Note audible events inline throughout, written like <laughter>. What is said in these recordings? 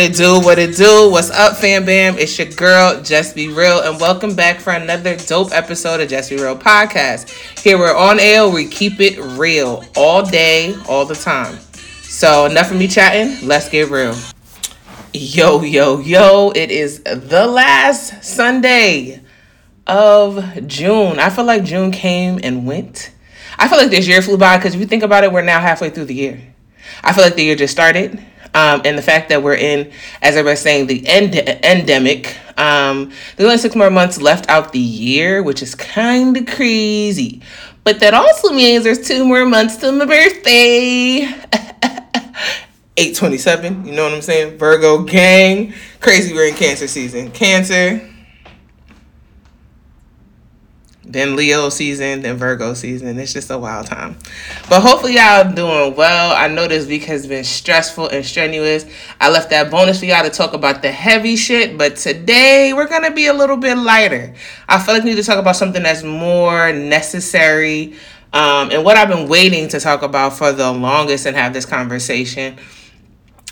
it do, what it do, what's up, fam bam? It's your girl, Just Be Real, and welcome back for another dope episode of Just Be Real podcast. Here we're on air, we keep it real all day, all the time. So, enough of me chatting, let's get real. Yo, yo, yo, it is the last Sunday of June. I feel like June came and went. I feel like this year flew by because if you think about it, we're now halfway through the year. I feel like the year just started. Um, and the fact that we're in, as I was saying, the end- endemic. Um, there's only six more months left out the year, which is kind of crazy. But that also means there's two more months to my birthday. <laughs> 827, you know what I'm saying? Virgo gang. Crazy, we're in Cancer season. Cancer, then Leo season, then Virgo season. It's just a wild time. But hopefully y'all doing well. I know this week has been stressful and strenuous. I left that bonus for y'all to talk about the heavy shit, but today we're gonna be a little bit lighter. I feel like we need to talk about something that's more necessary. Um, and what I've been waiting to talk about for the longest and have this conversation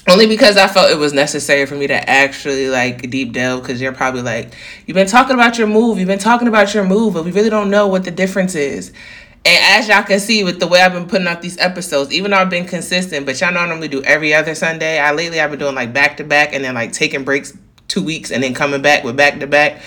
only because I felt it was necessary for me to actually like deep delve because you're probably like, you've been talking about your move, you've been talking about your move, but we really don't know what the difference is. And as y'all can see with the way I've been putting out these episodes, even though I've been consistent, but y'all know I normally do every other Sunday. I lately I've been doing like back to back and then like taking breaks two weeks and then coming back with back to back.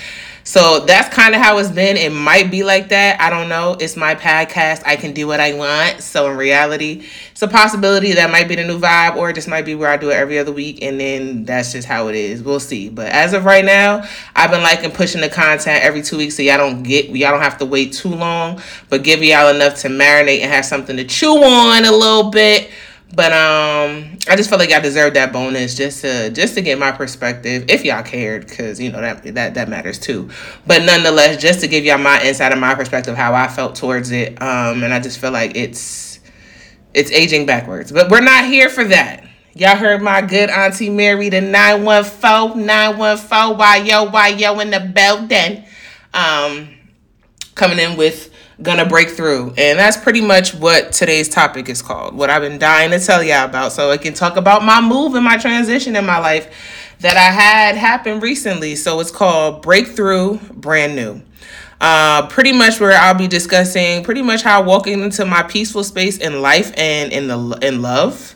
So that's kind of how it's been. It might be like that. I don't know. It's my podcast. I can do what I want. So in reality, it's a possibility that might be the new vibe, or it just might be where I do it every other week, and then that's just how it is. We'll see. But as of right now, I've been liking pushing the content every two weeks, so y'all don't get y'all don't have to wait too long, but give y'all enough to marinate and have something to chew on a little bit but um, I just felt like I deserved that bonus just to just to get my perspective, if y'all cared, because you know that that that matters too. But nonetheless, just to give y'all my insight and my perspective, how I felt towards it. Um, and I just feel like it's it's aging backwards. But we're not here for that. Y'all heard my good auntie Mary, the 914, 914, why yo, why yo in the building. Um, coming in with gonna break through. And that's pretty much what today's topic is called. What I've been dying to tell y'all about. So I can talk about my move and my transition in my life that I had happen recently. So it's called Breakthrough Brand New. Uh, pretty much where I'll be discussing pretty much how walking into my peaceful space in life and in the in love.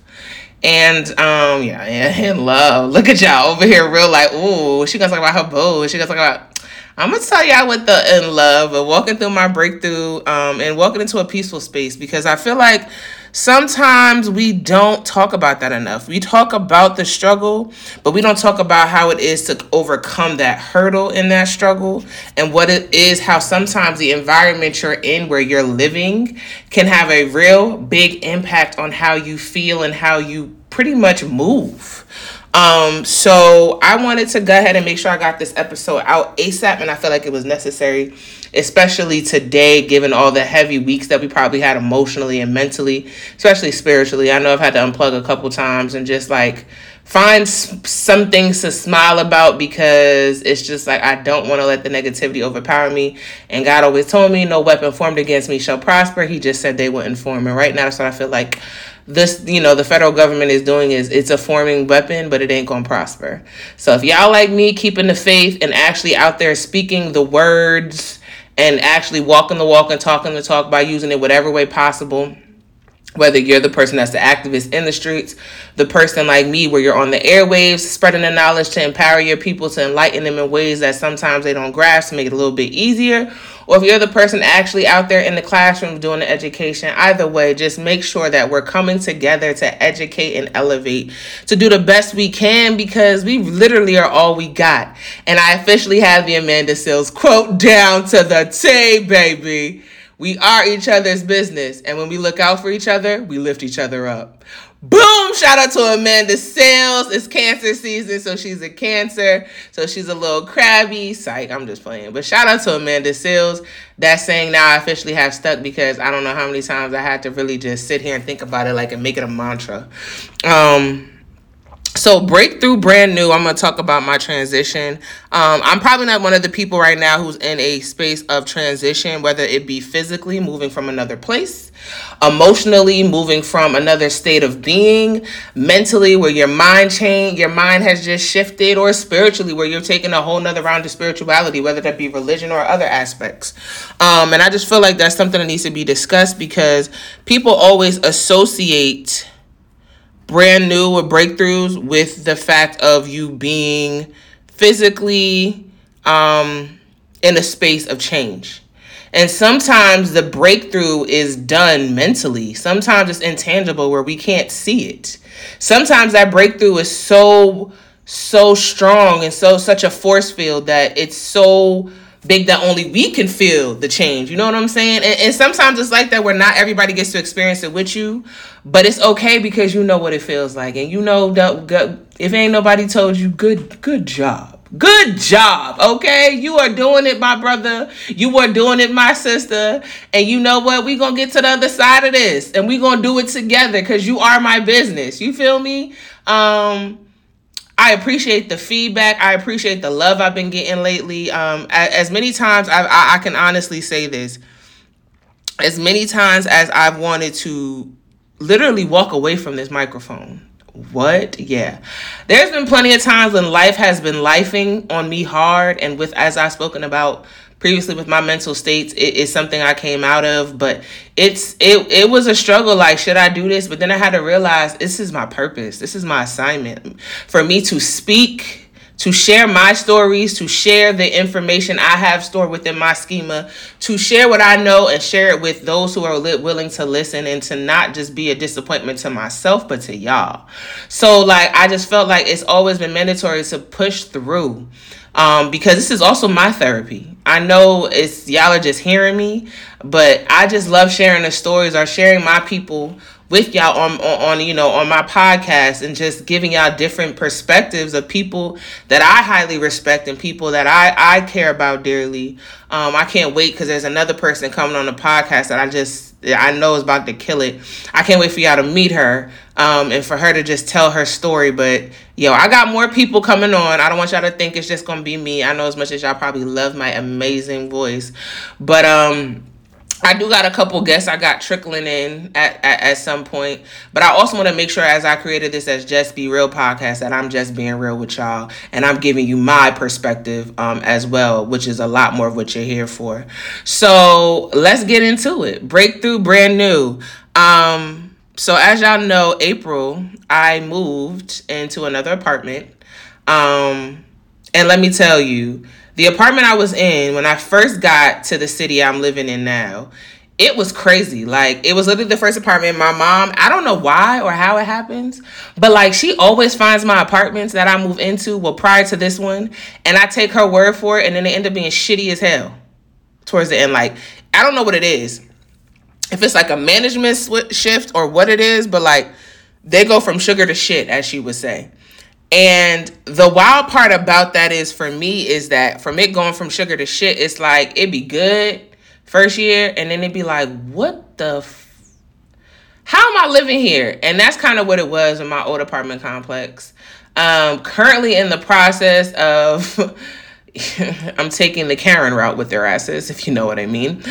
And um yeah, <laughs> in love. Look at y'all over here real like, ooh, she gonna talk about her boo. She gonna talk about I'm gonna tell y'all what the in love of walking through my breakthrough um, and walking into a peaceful space because I feel like sometimes we don't talk about that enough. We talk about the struggle, but we don't talk about how it is to overcome that hurdle in that struggle and what it is, how sometimes the environment you're in where you're living can have a real big impact on how you feel and how you pretty much move. Um, so I wanted to go ahead and make sure I got this episode out ASAP, and I feel like it was necessary, especially today, given all the heavy weeks that we probably had emotionally and mentally, especially spiritually. I know I've had to unplug a couple times and just like find some things to smile about because it's just like I don't want to let the negativity overpower me. And God always told me, no weapon formed against me shall prosper. He just said they wouldn't form. And right now, that's what I feel like this you know the federal government is doing is it's a forming weapon but it ain't gonna prosper. So if y'all like me keeping the faith and actually out there speaking the words and actually walking the walk and talking the talk by using it whatever way possible whether you're the person that's the activist in the streets, the person like me where you're on the airwaves, spreading the knowledge to empower your people, to enlighten them in ways that sometimes they don't grasp, to make it a little bit easier, or if you're the person actually out there in the classroom doing the education, either way, just make sure that we're coming together to educate and elevate, to do the best we can because we literally are all we got. And I officially have the Amanda Seales quote down to the T, baby. We are each other's business, and when we look out for each other, we lift each other up. Boom! Shout out to Amanda Seales. It's cancer season, so she's a cancer. So she's a little crabby. Psych, I'm just playing. But shout out to Amanda Seales. That saying now I officially have stuck because I don't know how many times I had to really just sit here and think about it like and make it a mantra. Um so breakthrough brand new i'm going to talk about my transition. Um, i'm probably not one of the people right now who's in a space of transition whether it be physically moving from another place emotionally moving from another state of being mentally where your mind changed your mind has just shifted or spiritually where you're taking a whole nother round of spirituality whether that be religion or other aspects. Um, and i just feel like that's something that needs to be discussed because people always associate brand new with breakthroughs with the fact of you being physically um, in a space of change. And sometimes the breakthrough is done mentally. Sometimes it's intangible where we can't see it. Sometimes that breakthrough is so so strong and so such a force field that it's so big that only we can feel the change. You know what I'm saying? And, and, sometimes it's like that where not everybody gets to experience it with you, but it's okay because you know what it feels like, and you know that if ain't nobody told you, good good job. Good job, okay? You are doing it, my brother. You are doing it, my sister. And you know what? we going to get to the other side of this and we going to do it together because you are my business. You feel me? Um, I appreciate the feedback. I appreciate the love I've been getting lately. Um, as many times I, I, I can honestly say this, as many times as I've wanted to literally walk away from this microphone. What? Yeah. There's been plenty of times when life has been lifing on me hard, and with as I've spoken about previously with my mental states it is something i came out of but it's it it was a struggle like should i do this? But then i had to realize this is my purpose. This is my assignment. For me to speak to share my stories, to share the information I have stored within my schema, to share what I know and share it with those who are willing to listen and to not just be a disappointment to myself, but to y'all. So, like, I just felt like it's always been mandatory to push through um, because this is also my therapy. I know it's y'all are just hearing me, but I just love sharing the stories or sharing my people with y'all on, on, on you know on my podcast and just giving y'all different perspectives of people that I highly respect and people that I I care about dearly. Um, I can't wait because there's another person coming on the podcast that I just I know is about to kill it. I can't wait for y'all to meet her um, and for her to just tell her story. But yo, I got more people coming on. I don't want y'all to think it's just gonna be me. I know as much as y'all probably love my amazing voice, but um I do got a couple guests I got trickling in at, at, at some point, but I also want to make sure as I created this as Just Be Real podcast that I'm just being real with y'all and I'm giving you my perspective um, as well, which is a lot more of what you're here for. So let's get into it. Breakthrough, brand new. Um, so as y'all know, April I moved into another apartment, um, and let me tell you the apartment I was in when I first got to the city I'm living in now, it was crazy. Like it was literally the first apartment. My mom, I don't know why or how it happens, but like she always finds my apartments that I move into, well, prior to this one, and I take her word for it, and then they end up being shitty as hell towards the end. Like, I don't know what it is. If it's like a management shift or what it is, but like they go from sugar to shit, as she would say. And the wild part about that is for me is that from it going from sugar to shit, it's like it'd be good first year, and then it'd be like, what the f- how am I living here? And that's kind of what it was in my old apartment complex. Um, currently in the process of <laughs> <laughs> I'm taking the Karen route with their asses, if you know what I mean.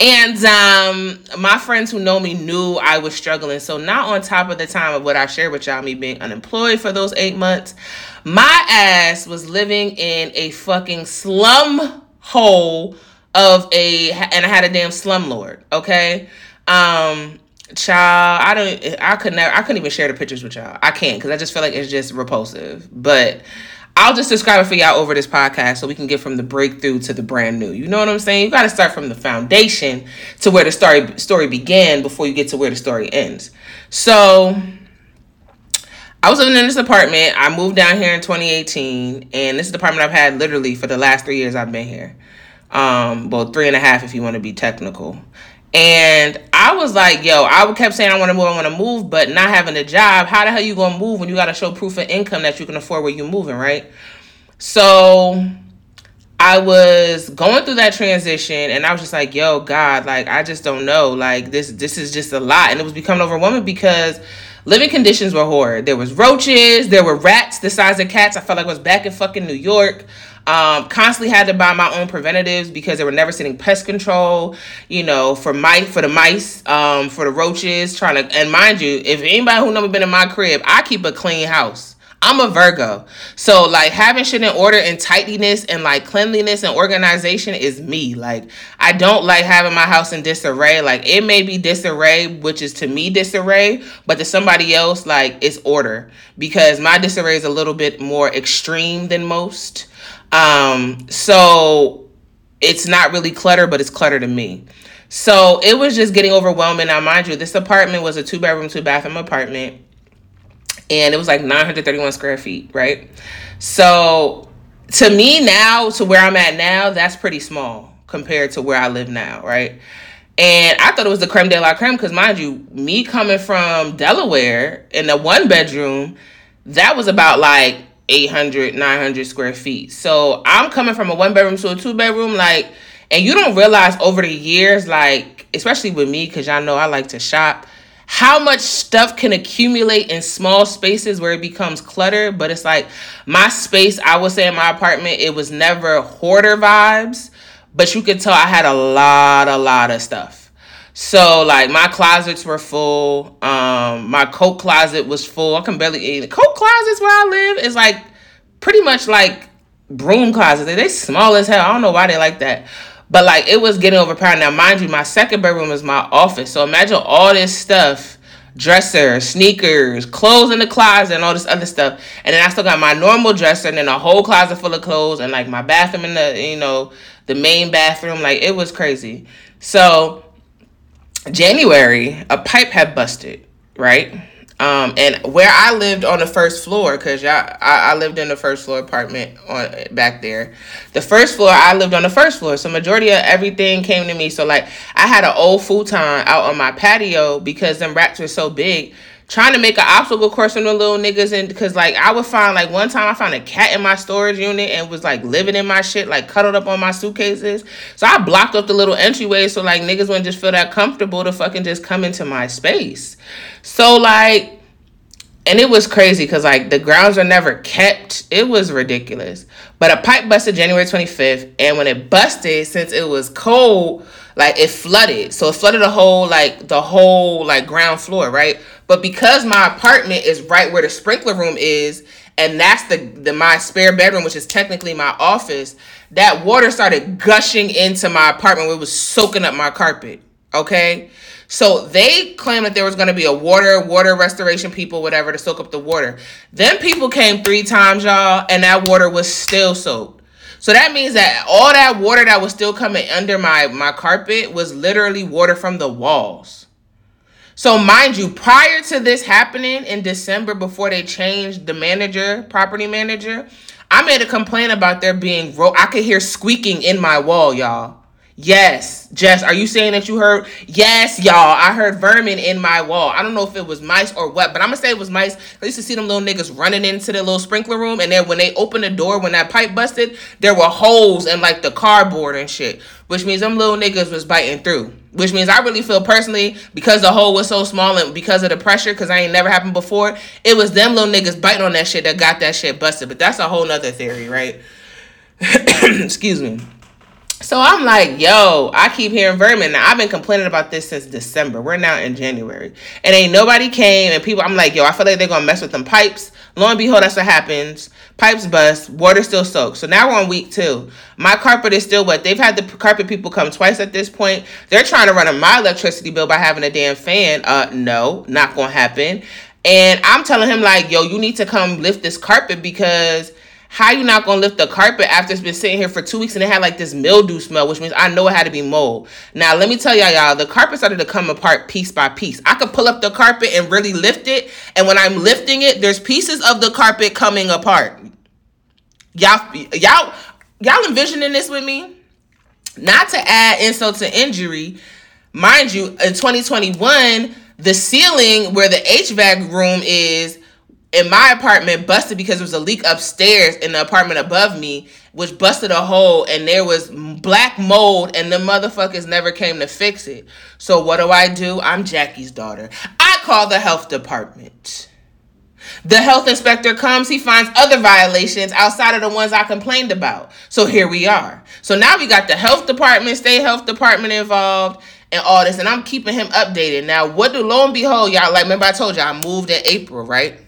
And um, my friends who know me knew I was struggling. So not on top of the time of what I shared with y'all, me being unemployed for those eight months, my ass was living in a fucking slum hole of a, and I had a damn slumlord. Okay. Um, child i don't i could never i couldn't even share the pictures with y'all i can't because i just feel like it's just repulsive but I'll just describe it for y'all over this podcast so we can get from the breakthrough to the brand new. You know what I'm saying? You got to start from the foundation to where the story story began before you get to where the story ends. So I was living in this apartment. I moved down here in 2018, and this is the apartment I've had literally for the last three years I've been here. Um, well, three and a half if you want to be technical. And I was like, yo, I kept saying I want to move, I want to move, but not having a job. How the hell you gonna move when you gotta show proof of income that you can afford where you're moving, right? So I was going through that transition and I was just like, yo, God, like I just don't know. Like this this is just a lot. And it was becoming overwhelming because living conditions were horrid. There was roaches, there were rats the size of cats. I felt like I was back in fucking New York. Um, constantly had to buy my own preventatives because they were never sending pest control, you know, for mice, for the mice, um, for the roaches, trying to, and mind you, if anybody who never been in my crib, I keep a clean house. I'm a Virgo. So like having shit in order and tidiness and like cleanliness and organization is me. Like I don't like having my house in disarray. Like it may be disarray, which is to me disarray, but to somebody else like it's order because my disarray is a little bit more extreme than most. Um so it's not really clutter, but it's clutter to me. So it was just getting overwhelming. Now, mind you, this apartment was a two bedroom, two bathroom apartment and it was like 931 square feet, right? So to me now, to where I'm at now, that's pretty small compared to where I live now, right? And I thought it was the creme de la creme because, mind you, me coming from Delaware in a one bedroom, that was about like 800, 900 square feet. So I'm coming from a one bedroom to a two bedroom, like, and you don't realize over the years, like, especially with me, because y'all know I like to shop how much stuff can accumulate in small spaces where it becomes clutter. But it's like my space, I would say in my apartment, it was never hoarder vibes, but you could tell I had a lot, a lot of stuff. So like my closets were full. Um, my coat closet was full. I can barely eat. Coat closets where I live is like pretty much like broom closets. They, they small as hell. I don't know why they like that. But like it was getting overpowered. Now, mind you, my second bedroom is my office. So imagine all this stuff dresser, sneakers, clothes in the closet, and all this other stuff. And then I still got my normal dresser, and then a whole closet full of clothes, and like my bathroom in the you know the main bathroom. Like it was crazy. So January, a pipe had busted, right? Um, and where I lived on the first floor, cause y'all, I, I lived in the first floor apartment on back there. The first floor, I lived on the first floor, so majority of everything came to me. So like, I had an old futon out on my patio because them rats were so big trying to make an obstacle course from the little niggas and because like I would find like one time I found a cat in my storage unit and was like living in my shit, like cuddled up on my suitcases. So I blocked up the little entryway so like niggas wouldn't just feel that comfortable to fucking just come into my space. So like and it was crazy because like the grounds were never kept. It was ridiculous. But a pipe busted January 25th, and when it busted, since it was cold, like it flooded. So it flooded the whole like the whole like ground floor, right? But because my apartment is right where the sprinkler room is, and that's the, the my spare bedroom, which is technically my office, that water started gushing into my apartment. It was soaking up my carpet. Okay. So they claimed that there was going to be a water, water restoration people, whatever, to soak up the water. Then people came three times, y'all, and that water was still soaked. So that means that all that water that was still coming under my my carpet was literally water from the walls. So, mind you, prior to this happening in December, before they changed the manager, property manager, I made a complaint about there being ro- I could hear squeaking in my wall, y'all. Yes, Jess, are you saying that you heard? Yes, y'all. I heard vermin in my wall. I don't know if it was mice or what, but I'm gonna say it was mice. I used to see them little niggas running into the little sprinkler room, and then when they opened the door, when that pipe busted, there were holes in like the cardboard and shit, which means them little niggas was biting through. Which means I really feel personally because the hole was so small and because of the pressure, because I ain't never happened before, it was them little niggas biting on that shit that got that shit busted. But that's a whole nother theory, right? <coughs> Excuse me. So I'm like, yo, I keep hearing vermin. Now I've been complaining about this since December. We're now in January. And ain't nobody came and people I'm like, yo, I feel like they're gonna mess with them pipes. Lo and behold, that's what happens. Pipes bust, water still soaked. So now we're on week two. My carpet is still wet. They've had the carpet people come twice at this point. They're trying to run up my electricity bill by having a damn fan. Uh no, not gonna happen. And I'm telling him, like, yo, you need to come lift this carpet because how you not gonna lift the carpet after it's been sitting here for two weeks and it had like this mildew smell, which means I know it had to be mold. Now let me tell y'all, y'all, the carpet started to come apart piece by piece. I could pull up the carpet and really lift it, and when I'm lifting it, there's pieces of the carpet coming apart. Y'all, y'all, y'all envisioning this with me? Not to add insult to injury, mind you, in 2021, the ceiling where the HVAC room is in my apartment busted because there was a leak upstairs in the apartment above me which busted a hole and there was black mold and the motherfuckers never came to fix it. So what do I do? I'm Jackie's daughter. I call the health department. The health inspector comes, he finds other violations outside of the ones I complained about. So here we are. So now we got the health department, state health department involved, and all this, and I'm keeping him updated. Now, what do lo and behold, y'all like? Remember, I told you I moved in April, right?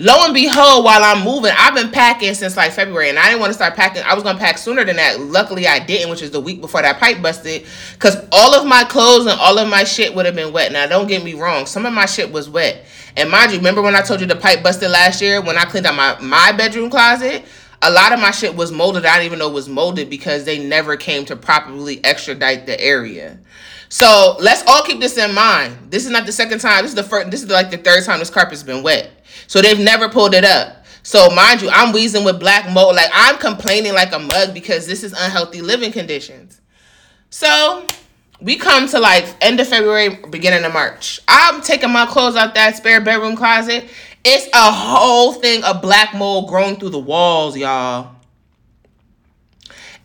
Lo and behold, while I'm moving, I've been packing since like February, and I didn't want to start packing. I was gonna pack sooner than that. Luckily, I didn't, which is the week before that pipe busted. Cause all of my clothes and all of my shit would have been wet. Now, don't get me wrong, some of my shit was wet. And mind you, remember when I told you the pipe busted last year when I cleaned out my my bedroom closet? A lot of my shit was molded. I didn't even know it was molded because they never came to properly extradite the area. So let's all keep this in mind. This is not the second time. This is the first. This is like the third time this carpet's been wet. So they've never pulled it up. So mind you, I'm wheezing with black mold. Like I'm complaining like a mug because this is unhealthy living conditions. So we come to like end of February, beginning of March. I'm taking my clothes out that spare bedroom closet. It's a whole thing of black mold growing through the walls, y'all.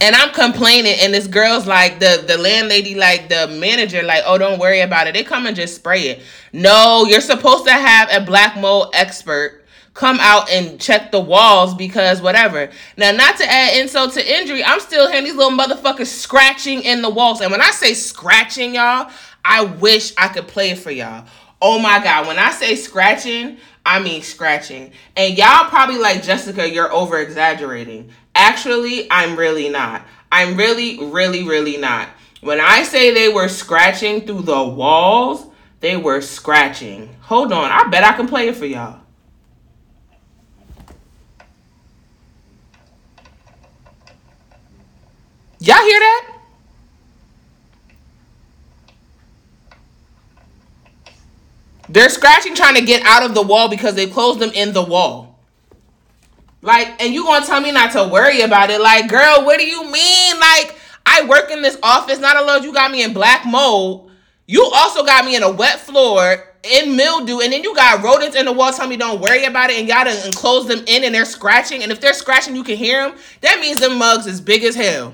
And I'm complaining, and this girl's like the the landlady, like the manager, like, oh, don't worry about it. They come and just spray it. No, you're supposed to have a black mold expert come out and check the walls because whatever. Now, not to add insult to injury, I'm still hearing these little motherfuckers scratching in the walls. And when I say scratching, y'all, I wish I could play it for y'all. Oh my god, when I say scratching, I mean scratching. And y'all probably like Jessica, you're over exaggerating. Actually, I'm really not. I'm really, really, really not. When I say they were scratching through the walls, they were scratching. Hold on, I bet I can play it for y'all. Y'all hear that? They're scratching trying to get out of the wall because they closed them in the wall. Like, and you gonna tell me not to worry about it? Like, girl, what do you mean? Like, I work in this office. Not alone, you got me in black mold. You also got me in a wet floor in mildew, and then you got rodents in the wall. Tell me don't worry about it, and y'all done enclose them in, and they're scratching. And if they're scratching, you can hear them. That means them mugs is big as hell.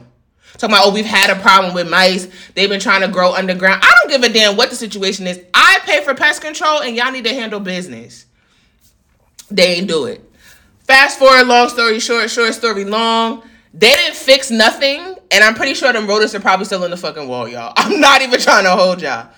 Talking about, oh, we've had a problem with mice. They've been trying to grow underground. I don't give a damn what the situation is. I pay for pest control, and y'all need to handle business. They ain't do it. Fast forward, long story short, short story long. They didn't fix nothing, and I'm pretty sure them rodents are probably still in the fucking wall, y'all. <laughs> I'm not even trying to hold y'all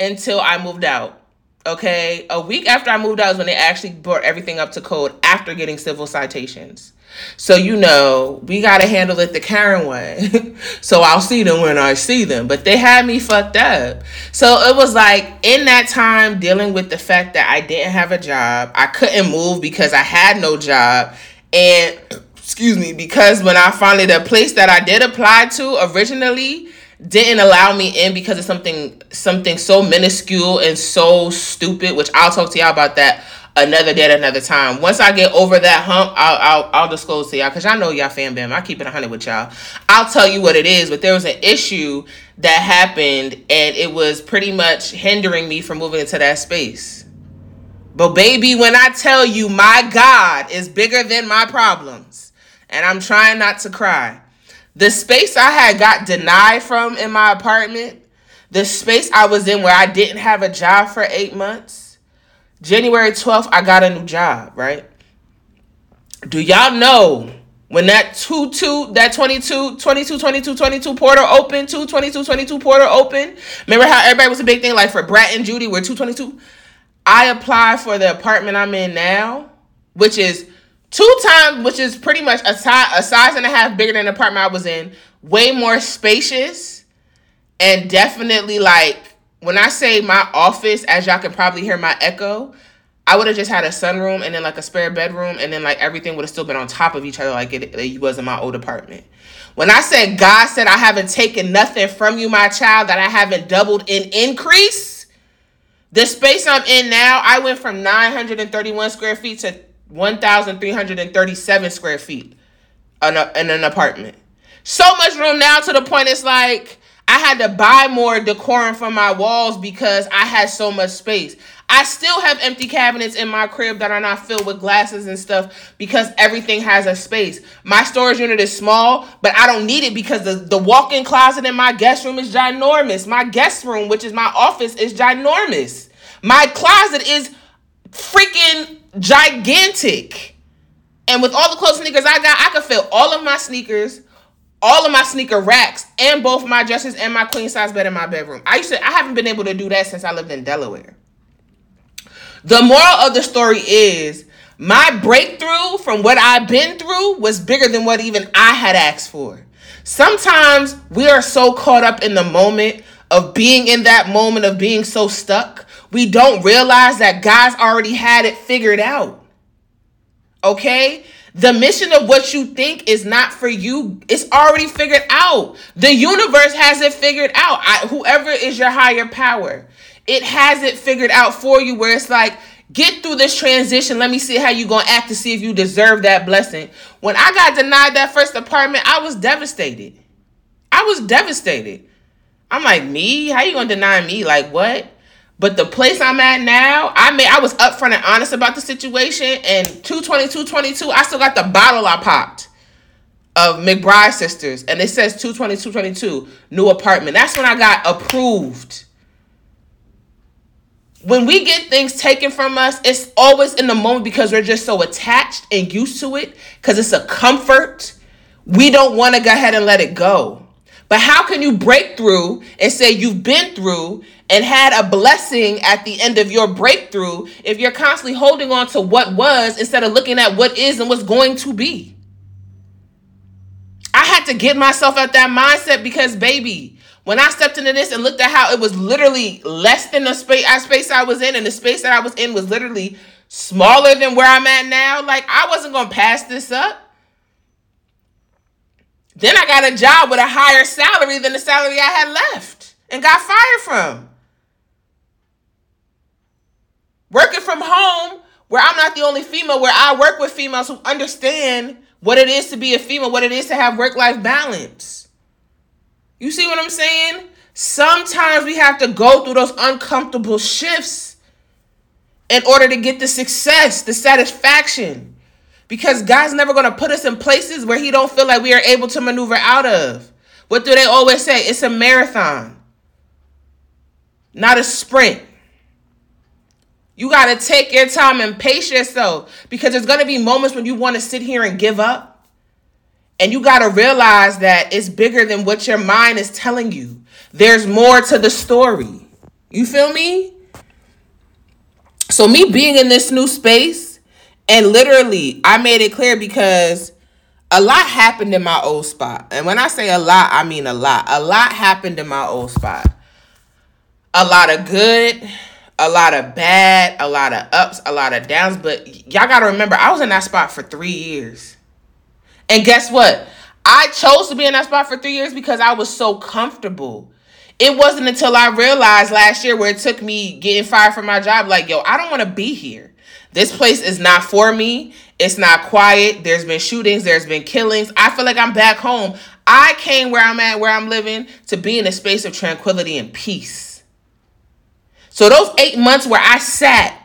until I moved out. Okay, a week after I moved out is when they actually brought everything up to code after getting civil citations. So you know, we gotta handle it the Karen way. <laughs> so I'll see them when I see them. But they had me fucked up. So it was like in that time dealing with the fact that I didn't have a job, I couldn't move because I had no job, and <clears throat> excuse me, because when I finally the place that I did apply to originally didn't allow me in because of something something so minuscule and so stupid, which I'll talk to y'all about that another day at another time. Once I get over that hump, I'll I'll, I'll disclose to y'all because y'all know y'all fan bam. I keep it 100 with y'all. I'll tell you what it is, but there was an issue that happened and it was pretty much hindering me from moving into that space. But baby, when I tell you my God is bigger than my problems, and I'm trying not to cry. The space I had got denied from in my apartment, the space I was in where I didn't have a job for eight months, January 12th, I got a new job, right? Do y'all know when that 2 2, that 22, 22, 22, 22 portal open, 2 22, 22 portal open? Remember how everybody was a big thing like for Brat and Judy, we're 222? I applied for the apartment I'm in now, which is two times, which is pretty much a, size, a size and a half bigger than the apartment I was in, way more spacious, and definitely like when I say my office, as y'all can probably hear my echo, I would have just had a sunroom and then like a spare bedroom, and then like everything would have still been on top of each other like it, it was in my old apartment. When I said God said I haven't taken nothing from you, my child, that I haven't doubled in increase, the space I'm in now, I went from 931 square feet to 1,337 square feet in, in an apartment. So much room now to the point it's like I had to buy more decorum for my walls because I had so much space. I still have empty cabinets in my crib that are not filled with glasses and stuff because everything has a space. My storage unit is small, but I don't need it because the, the walk in closet in my guest room is ginormous. My guest room, which is my office, is ginormous. My closet is freaking gigantic. And with all the clothes sneakers I got, I could fit all of my sneakers, all of my sneaker racks, and both my dresses and my queen size bed in my bedroom. I used to I haven't been able to do that since I lived in Delaware. The moral of the story is my breakthrough from what I've been through was bigger than what even I had asked for. Sometimes we are so caught up in the moment of being in that moment of being so stuck, we don't realize that God's already had it figured out. Okay? The mission of what you think is not for you, it's already figured out. The universe has it figured out. I, whoever is your higher power, it has it figured out for you where it's like get through this transition. Let me see how you gonna act to see if you deserve that blessing. When i got denied that first apartment i was devastated. I was devastated. I'm like me? How you gonna deny me? Like what but the place i'm at now i made i was upfront and honest about the situation and 22222, i still got the bottle i popped of mcbride sisters and it says 22222, new apartment that's when i got approved when we get things taken from us, it's always in the moment because we're just so attached and used to it because it's a comfort. We don't want to go ahead and let it go. But how can you break through and say you've been through and had a blessing at the end of your breakthrough if you're constantly holding on to what was instead of looking at what is and what's going to be? I had to get myself out that mindset because, baby, when I stepped into this and looked at how it was literally less than the space I space I was in, and the space that I was in was literally smaller than where I'm at now, like I wasn't gonna pass this up. Then I got a job with a higher salary than the salary I had left and got fired from. Working from home, where I'm not the only female, where I work with females who understand what it is to be a female, what it is to have work life balance. You see what I'm saying? Sometimes we have to go through those uncomfortable shifts in order to get the success, the satisfaction. Because God's never going to put us in places where he don't feel like we are able to maneuver out of. What do they always say? It's a marathon, not a sprint. You got to take your time and pace yourself because there's going to be moments when you want to sit here and give up. And you got to realize that it's bigger than what your mind is telling you. There's more to the story. You feel me? So, me being in this new space, and literally, I made it clear because a lot happened in my old spot. And when I say a lot, I mean a lot. A lot happened in my old spot. A lot of good, a lot of bad, a lot of ups, a lot of downs. But y'all got to remember, I was in that spot for three years. And guess what? I chose to be in that spot for three years because I was so comfortable. It wasn't until I realized last year where it took me getting fired from my job, like, yo, I don't want to be here. This place is not for me. It's not quiet. There's been shootings, there's been killings. I feel like I'm back home. I came where I'm at, where I'm living, to be in a space of tranquility and peace. So those eight months where I sat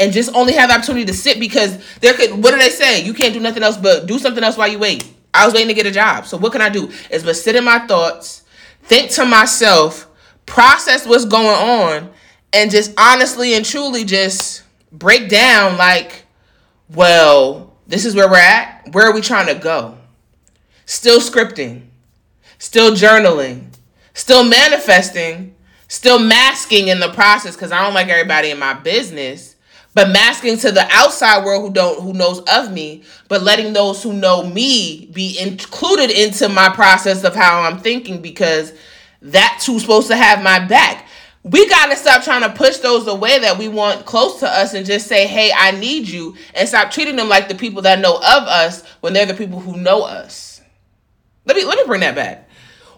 and just only have the opportunity to sit because there could what do they say? You can't do nothing else but do something else while you wait. I was waiting to get a job. So what can I do? Is but sit in my thoughts, think to myself, process what's going on, and just honestly and truly just break down like, well, this is where we're at. Where are we trying to go? Still scripting, still journaling, still manifesting, still masking in the process because I don't like everybody in my business but masking to the outside world who don't who knows of me but letting those who know me be included into my process of how i'm thinking because that's who's supposed to have my back we got to stop trying to push those away that we want close to us and just say hey i need you and stop treating them like the people that know of us when they're the people who know us. Let me let me bring that back.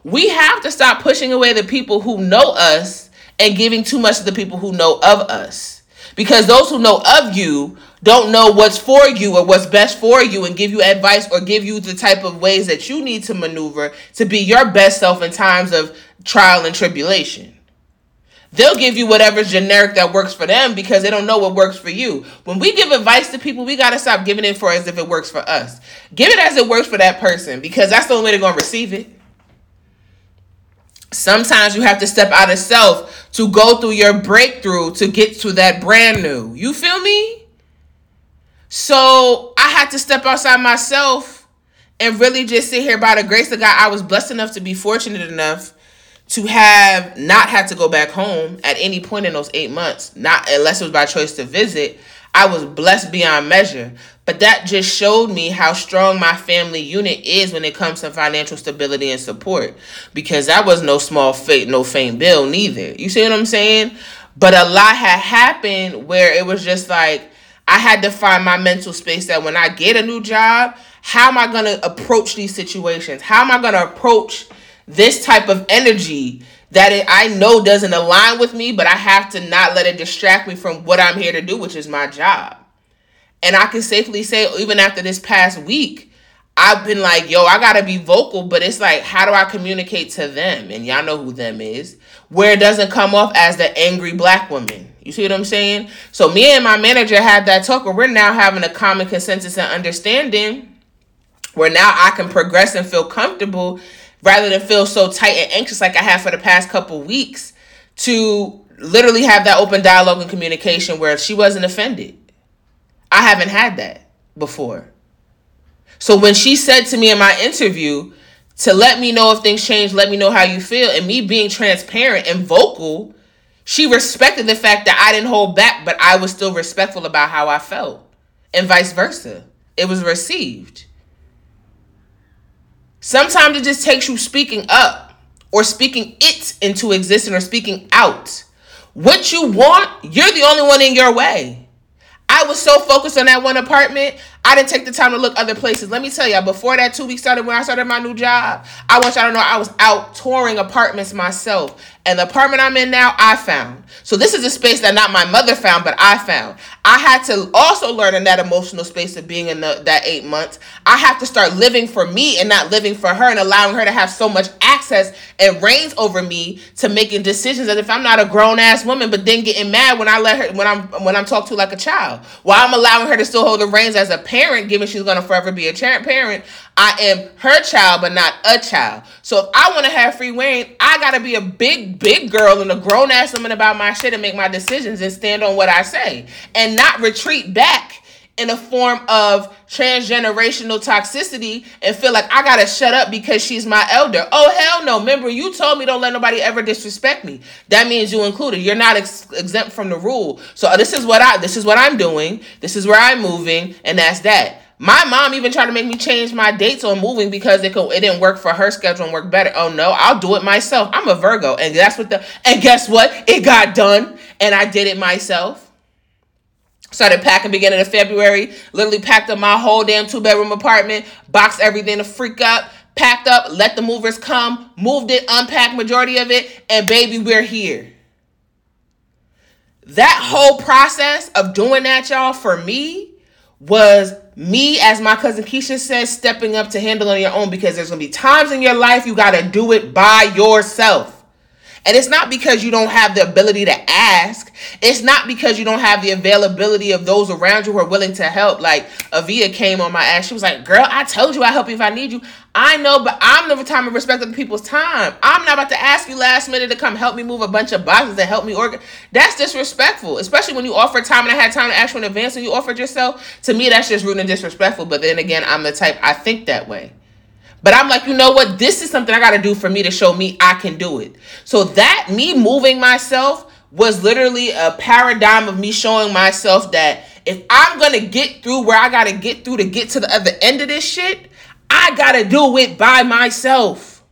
We have to stop pushing away the people who know us and giving too much to the people who know of us. Because those who know of you don't know what's for you or what's best for you and give you advice or give you the type of ways that you need to maneuver to be your best self in times of trial and tribulation. They'll give you whatever's generic that works for them because they don't know what works for you. When we give advice to people, we got to stop giving it for as if it works for us. Give it as it works for that person because that's the only way they're to receive it. Sometimes you have to step out of self to go through your breakthrough to get to that brand new. You feel me? So I had to step outside myself and really just sit here by the grace of God. I was blessed enough to be fortunate enough to have not had to go back home at any point in those eight months, not unless it was by choice to visit. I was blessed beyond measure. But that just showed me how strong my family unit is when it comes to financial stability and support. Because that was no small fate, no faint bill, neither. You see what I'm saying? But a lot had happened where it was just like I had to find my mental space that when I get a new job, how am I going to approach these situations? How am I going to approach this type of energy that it, I know doesn't align with me, but I have to not let it distract me from what I'm here to do, which is my job. And I can safely say, even after this past week, I've been like, yo, I gotta be vocal, but it's like, how do I communicate to them? And y'all know who them is, where it doesn't come off as the angry black woman. You see what I'm saying? So me and my manager had that talk where we're now having a common consensus and understanding where now I can progress and feel comfortable rather than feel so tight and anxious like I have for the past couple weeks to literally have that open dialogue and communication where she wasn't offended. I haven't had that before. So when she said to me in my interview to let me know if things change, let me know how you feel, and me being transparent and vocal, she respected the fact that I didn't hold back, but I was still respectful about how I felt, and vice versa. It was received. Sometimes it just takes you speaking up or speaking it into existence or speaking out. What you want, you're the only one in your way. I was so focused on that one apartment, I didn't take the time to look other places. Let me tell y'all, before that two weeks started, when I started my new job, I want y'all to know I was out touring apartments myself. And the apartment I'm in now, I found. So this is a space that not my mother found, but I found. I had to also learn in that emotional space of being in the, that eight months. I have to start living for me and not living for her and allowing her to have so much access and reigns over me to making decisions as if I'm not a grown ass woman, but then getting mad when I let her when I'm when I'm talked to like a child. While I'm allowing her to still hold the reins as a parent, given she's gonna forever be a parent, I am her child, but not a child. So if I want to have free reign, I gotta be a big, big girl and a grown ass woman about my shit and make my decisions and stand on what I say and not retreat back in a form of transgenerational toxicity and feel like I gotta shut up because she's my elder. Oh hell no! Remember, you told me don't let nobody ever disrespect me. That means you included. You're not ex- exempt from the rule. So uh, this is what I this is what I'm doing. This is where I'm moving, and that's that. My mom even tried to make me change my dates on moving because it could, it didn't work for her schedule and work better. Oh no, I'll do it myself. I'm a Virgo, and that's what the and guess what? It got done, and I did it myself. Started packing beginning of February. Literally packed up my whole damn two bedroom apartment, boxed everything to freak up, packed up, let the movers come, moved it, unpacked majority of it, and baby, we're here. That whole process of doing that, y'all, for me was me, as my cousin Keisha says, stepping up to handle on your own because there's gonna be times in your life you gotta do it by yourself. And it's not because you don't have the ability to ask. It's not because you don't have the availability of those around you who are willing to help. Like Avia came on my ass. She was like, Girl, I told you I help you if I need you. I know, but I'm never time to respect people's time. I'm not about to ask you last minute to come help me move a bunch of boxes and help me organize. That's disrespectful, especially when you offer time and I had time to ask you in advance and you offered yourself. To me, that's just rude and disrespectful. But then again, I'm the type I think that way. But I'm like, you know what? This is something I got to do for me to show me I can do it. So that me moving myself was literally a paradigm of me showing myself that if I'm going to get through where I got to get through to get to the other end of this shit, I got to do it by myself.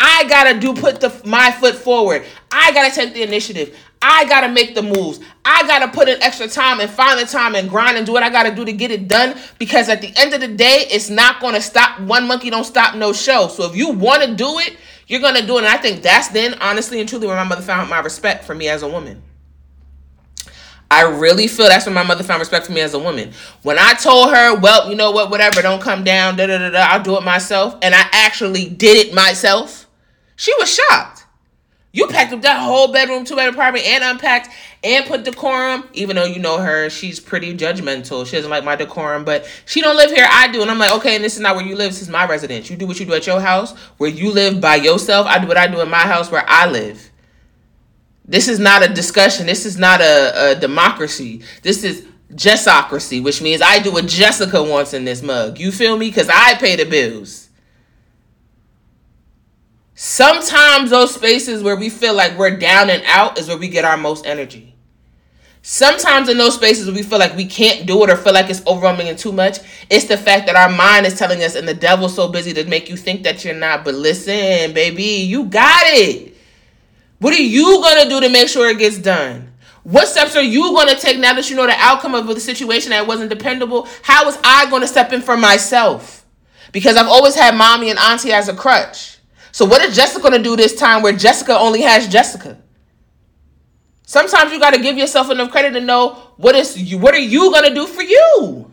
I got to do put the my foot forward. I got to take the initiative. I gotta make the moves. I gotta put in extra time and find the time and grind and do what I gotta do to get it done. Because at the end of the day, it's not gonna stop. One monkey don't stop no show. So if you wanna do it, you're gonna do it. And I think that's then, honestly and truly, where my mother found my respect for me as a woman. I really feel that's when my mother found respect for me as a woman. When I told her, well, you know what, whatever, don't come down, da da da da, I'll do it myself, and I actually did it myself, she was shocked. You packed up that whole bedroom, two bedroom apartment, and unpacked and put decorum. Even though you know her, she's pretty judgmental. She doesn't like my decorum, but she don't live here. I do, and I'm like, okay, and this is not where you live. This is my residence. You do what you do at your house, where you live by yourself. I do what I do in my house, where I live. This is not a discussion. This is not a, a democracy. This is Jessocracy, which means I do what Jessica wants in this mug. You feel me? Because I pay the bills. Sometimes those spaces where we feel like we're down and out is where we get our most energy. Sometimes in those spaces we feel like we can't do it or feel like it's overwhelming and too much, it's the fact that our mind is telling us and the devil's so busy to make you think that you're not. But listen, baby, you got it. What are you going to do to make sure it gets done? What steps are you going to take now that you know the outcome of the situation that wasn't dependable? How is I going to step in for myself? Because I've always had mommy and auntie as a crutch. So what is Jessica to do this time where Jessica only has Jessica? Sometimes you got to give yourself enough credit to know what is you what are you to do for you?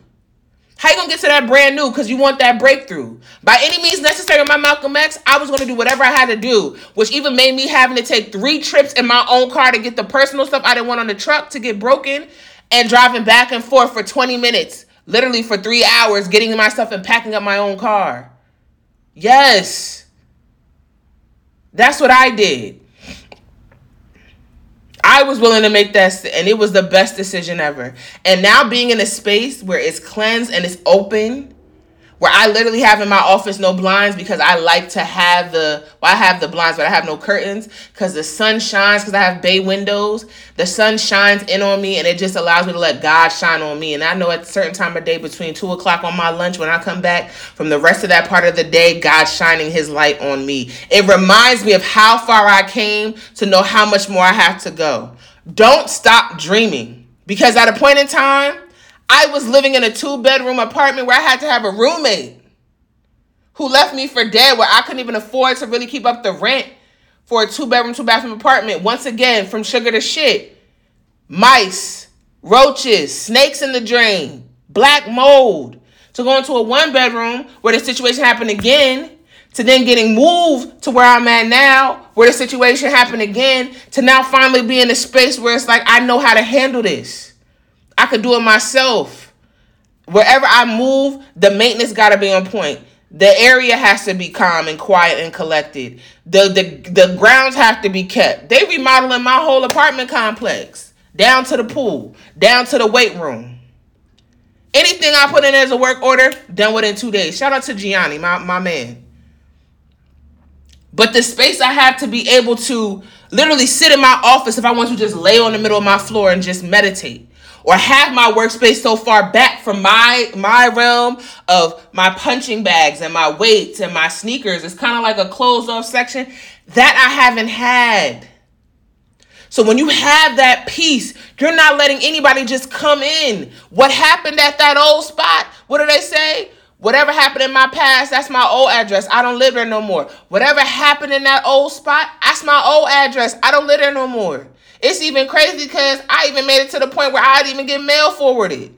How you gonna get to that brand new? Because you want that breakthrough. By any means necessary, my Malcolm X, I was gonna do whatever I had to do, which even made me having to take three trips in my own car to get the personal stuff I didn't want on the truck to get broken, and driving back and forth for 20 minutes, literally for three hours, getting my stuff and packing up my own car. Yes. That's what I did. I was willing to make that, and it was the best decision ever. And now being in a space where it's cleansed and it's open, where I literally have in my office no blinds because I like to have the well, I have the blinds, but I have no curtains because the sun shines because I have bay windows. The sun shines in on me and it just allows me to let God shine on me. And I know at a certain time of day between two o'clock on my lunch when I come back from the rest of that part of the day, God's shining his light on me. It reminds me of how far I came to know how much more I have to go. Don't stop dreaming because at a point in time, I was living in a two bedroom apartment where I had to have a roommate who left me for dead, where I couldn't even afford to really keep up the rent for a two bedroom, two bathroom apartment. Once again, from sugar to shit, mice, roaches, snakes in the drain, black mold. To go into a one bedroom where the situation happened again, to then getting moved to where I'm at now, where the situation happened again, to now finally be in a space where it's like I know how to handle this. I could do it myself. Wherever I move, the maintenance got to be on point. The area has to be calm and quiet and collected. The, the the grounds have to be kept. They remodeling my whole apartment complex, down to the pool, down to the weight room. Anything I put in as a work order, done within two days. Shout out to Gianni, my, my man. But the space I have to be able to literally sit in my office if I want to just lay on the middle of my floor and just meditate or have my workspace so far back from my my realm of my punching bags and my weights and my sneakers it's kind of like a closed off section that i haven't had so when you have that peace you're not letting anybody just come in what happened at that old spot what do they say Whatever happened in my past, that's my old address. I don't live there no more. Whatever happened in that old spot, that's my old address. I don't live there no more. It's even crazy because I even made it to the point where I'd even get mail forwarded.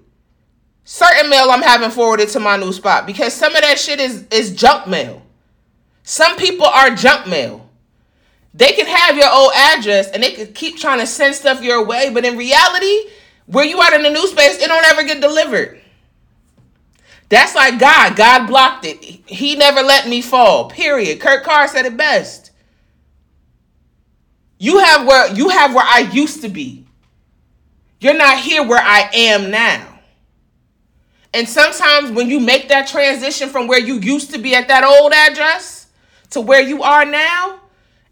Certain mail I'm having forwarded to my new spot because some of that shit is, is junk mail. Some people are junk mail. They can have your old address and they can keep trying to send stuff your way, but in reality, where you are in the new space, it don't ever get delivered. That's like God. God blocked it. He never let me fall. Period. Kurt Carr said it best. You have where you have where I used to be. You're not here where I am now. And sometimes when you make that transition from where you used to be at that old address to where you are now,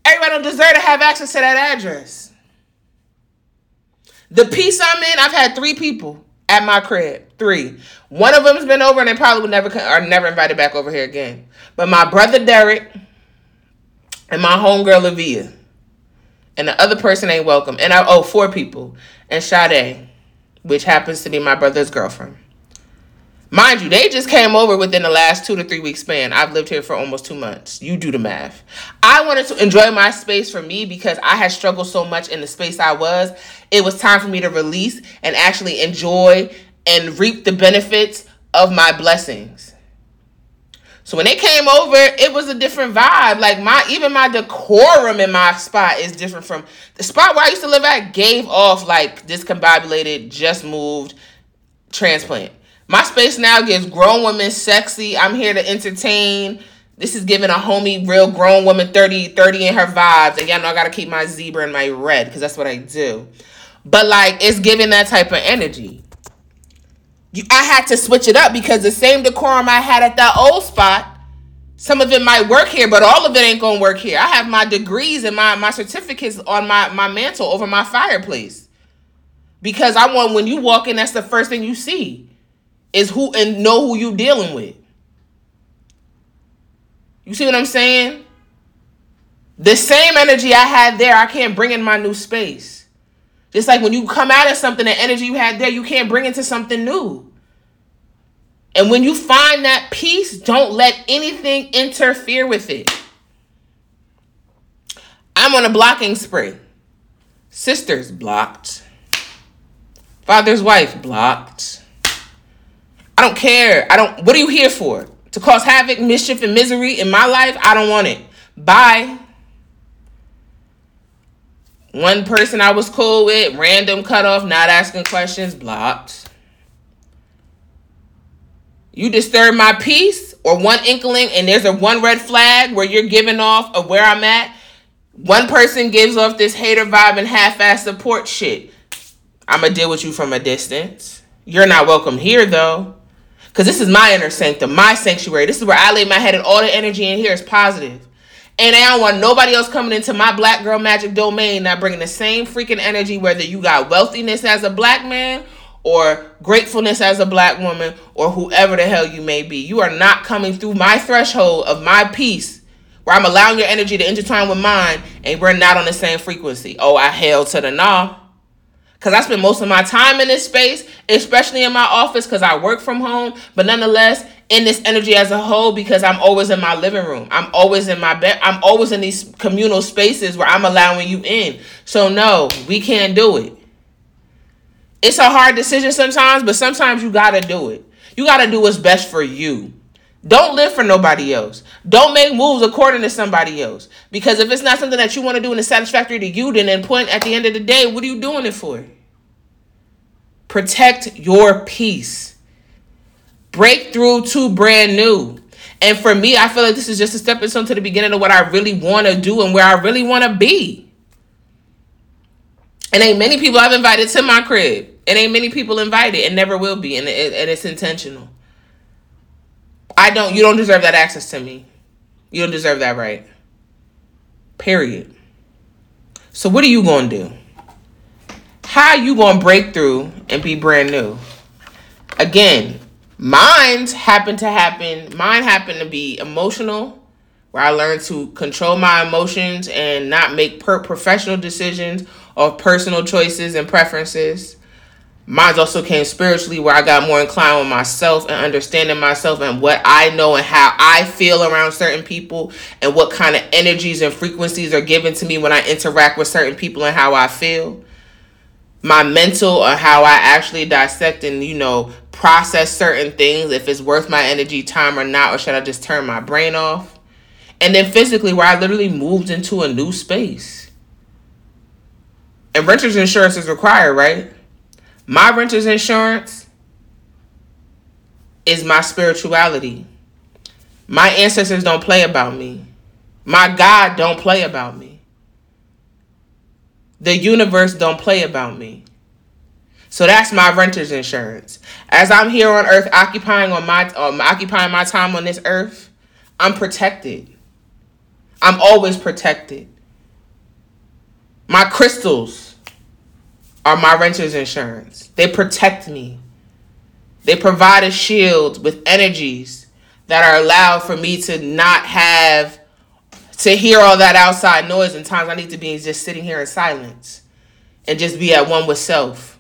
everybody don't deserve to have access to that address. The peace I'm in, I've had three people at my crib. Three. One of them's been over and they probably would never are never invited back over here again. But my brother Derek and my homegirl Lavia and the other person ain't welcome. And I owe four people and Sade, which happens to be my brother's girlfriend. Mind you, they just came over within the last two to three weeks span. I've lived here for almost two months. You do the math. I wanted to enjoy my space for me because I had struggled so much in the space I was. It was time for me to release and actually enjoy and reap the benefits of my blessings. So when they came over, it was a different vibe. Like my even my decorum in my spot is different from the spot where I used to live at. Gave off like discombobulated, just moved, transplant. My space now gives grown women sexy. I'm here to entertain. This is giving a homie, real grown woman, 30, 30 in her vibes. And y'all know I gotta keep my zebra and my red because that's what I do. But like it's giving that type of energy I had to switch it up because the same decorum I had at that old spot, some of it might work here, but all of it ain't gonna work here. I have my degrees and my, my certificates on my, my mantle over my fireplace. Because I want when you walk in, that's the first thing you see is who and know who you dealing with. You see what I'm saying? The same energy I had there, I can't bring in my new space. Just like when you come out of something, the energy you had there, you can't bring into something new. And when you find that peace, don't let anything interfere with it. I'm on a blocking spree. Sister's blocked. Father's wife blocked. I don't care. I don't. What are you here for? To cause havoc, mischief, and misery in my life? I don't want it. Bye. One person I was cool with, random cutoff, not asking questions, blocked. You disturb my peace or one inkling, and there's a one red flag where you're giving off of where I'm at. One person gives off this hater vibe and half-ass support shit. I'ma deal with you from a distance. You're not welcome here though. Cause this is my inner sanctum, my sanctuary. This is where I lay my head and all the energy in here is positive. And I don't want nobody else coming into my black girl magic domain not bringing the same freaking energy, whether you got wealthiness as a black man or gratefulness as a black woman or whoever the hell you may be. You are not coming through my threshold of my peace where I'm allowing your energy to intertwine with mine and we're not on the same frequency. Oh, I hail to the nah. Because I spend most of my time in this space, especially in my office because I work from home. But nonetheless, in this energy as a whole because I'm always in my living room. I'm always in my bed. I'm always in these communal spaces where I'm allowing you in. So no, we can't do it. It's a hard decision sometimes, but sometimes you got to do it. You got to do what's best for you. Don't live for nobody else. Don't make moves according to somebody else. Because if it's not something that you want to do and it's satisfactory to you, then at point at the end of the day, what are you doing it for? Protect your peace. Breakthrough to brand new. And for me, I feel like this is just a stepping stone to the beginning of what I really want to do and where I really want to be. And ain't many people I've invited to my crib. And ain't many people invited and never will be. And, it, and it's intentional. I don't, you don't deserve that access to me. You don't deserve that right. Period. So what are you going to do? How you going to break through and be brand new? Again, Mine's happened to happen. Mine happened to be emotional, where I learned to control my emotions and not make per- professional decisions or personal choices and preferences. Mine also came spiritually, where I got more inclined with myself and understanding myself and what I know and how I feel around certain people and what kind of energies and frequencies are given to me when I interact with certain people and how I feel my mental or how I actually dissect and you know process certain things if it's worth my energy time or not or should I just turn my brain off? And then physically where I literally moved into a new space. And renter's insurance is required right? My renter's insurance is my spirituality. My ancestors don't play about me. My God don't play about me. The universe don't play about me. So that's my renter's insurance. As I'm here on earth occupying on my um, occupying my time on this earth, I'm protected. I'm always protected. My crystals are my renter's insurance. They protect me. They provide a shield with energies that are allowed for me to not have to hear all that outside noise and times I need to be just sitting here in silence and just be at one with self.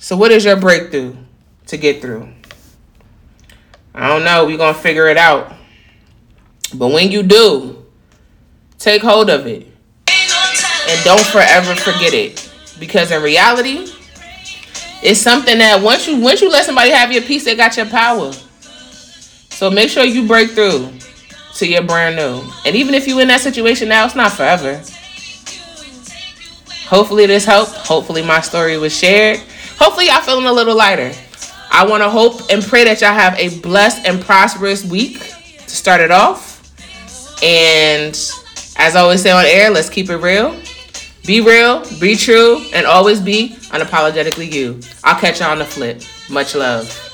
So what is your breakthrough to get through? I don't know. We're going to figure it out. But when you do, take hold of it. And don't forever forget it. Because in reality, it's something that once you once you let somebody have your peace, they got your power. So make sure you break through to your brand new. And even if you're in that situation now, it's not forever. Hopefully this helped. Hopefully my story was shared. Hopefully y'all feeling a little lighter. I want to hope and pray that y'all have a blessed and prosperous week to start it off. And as I always say on air, let's keep it real. Be real, be true, and always be unapologetically you. I'll catch y'all on the flip. Much love.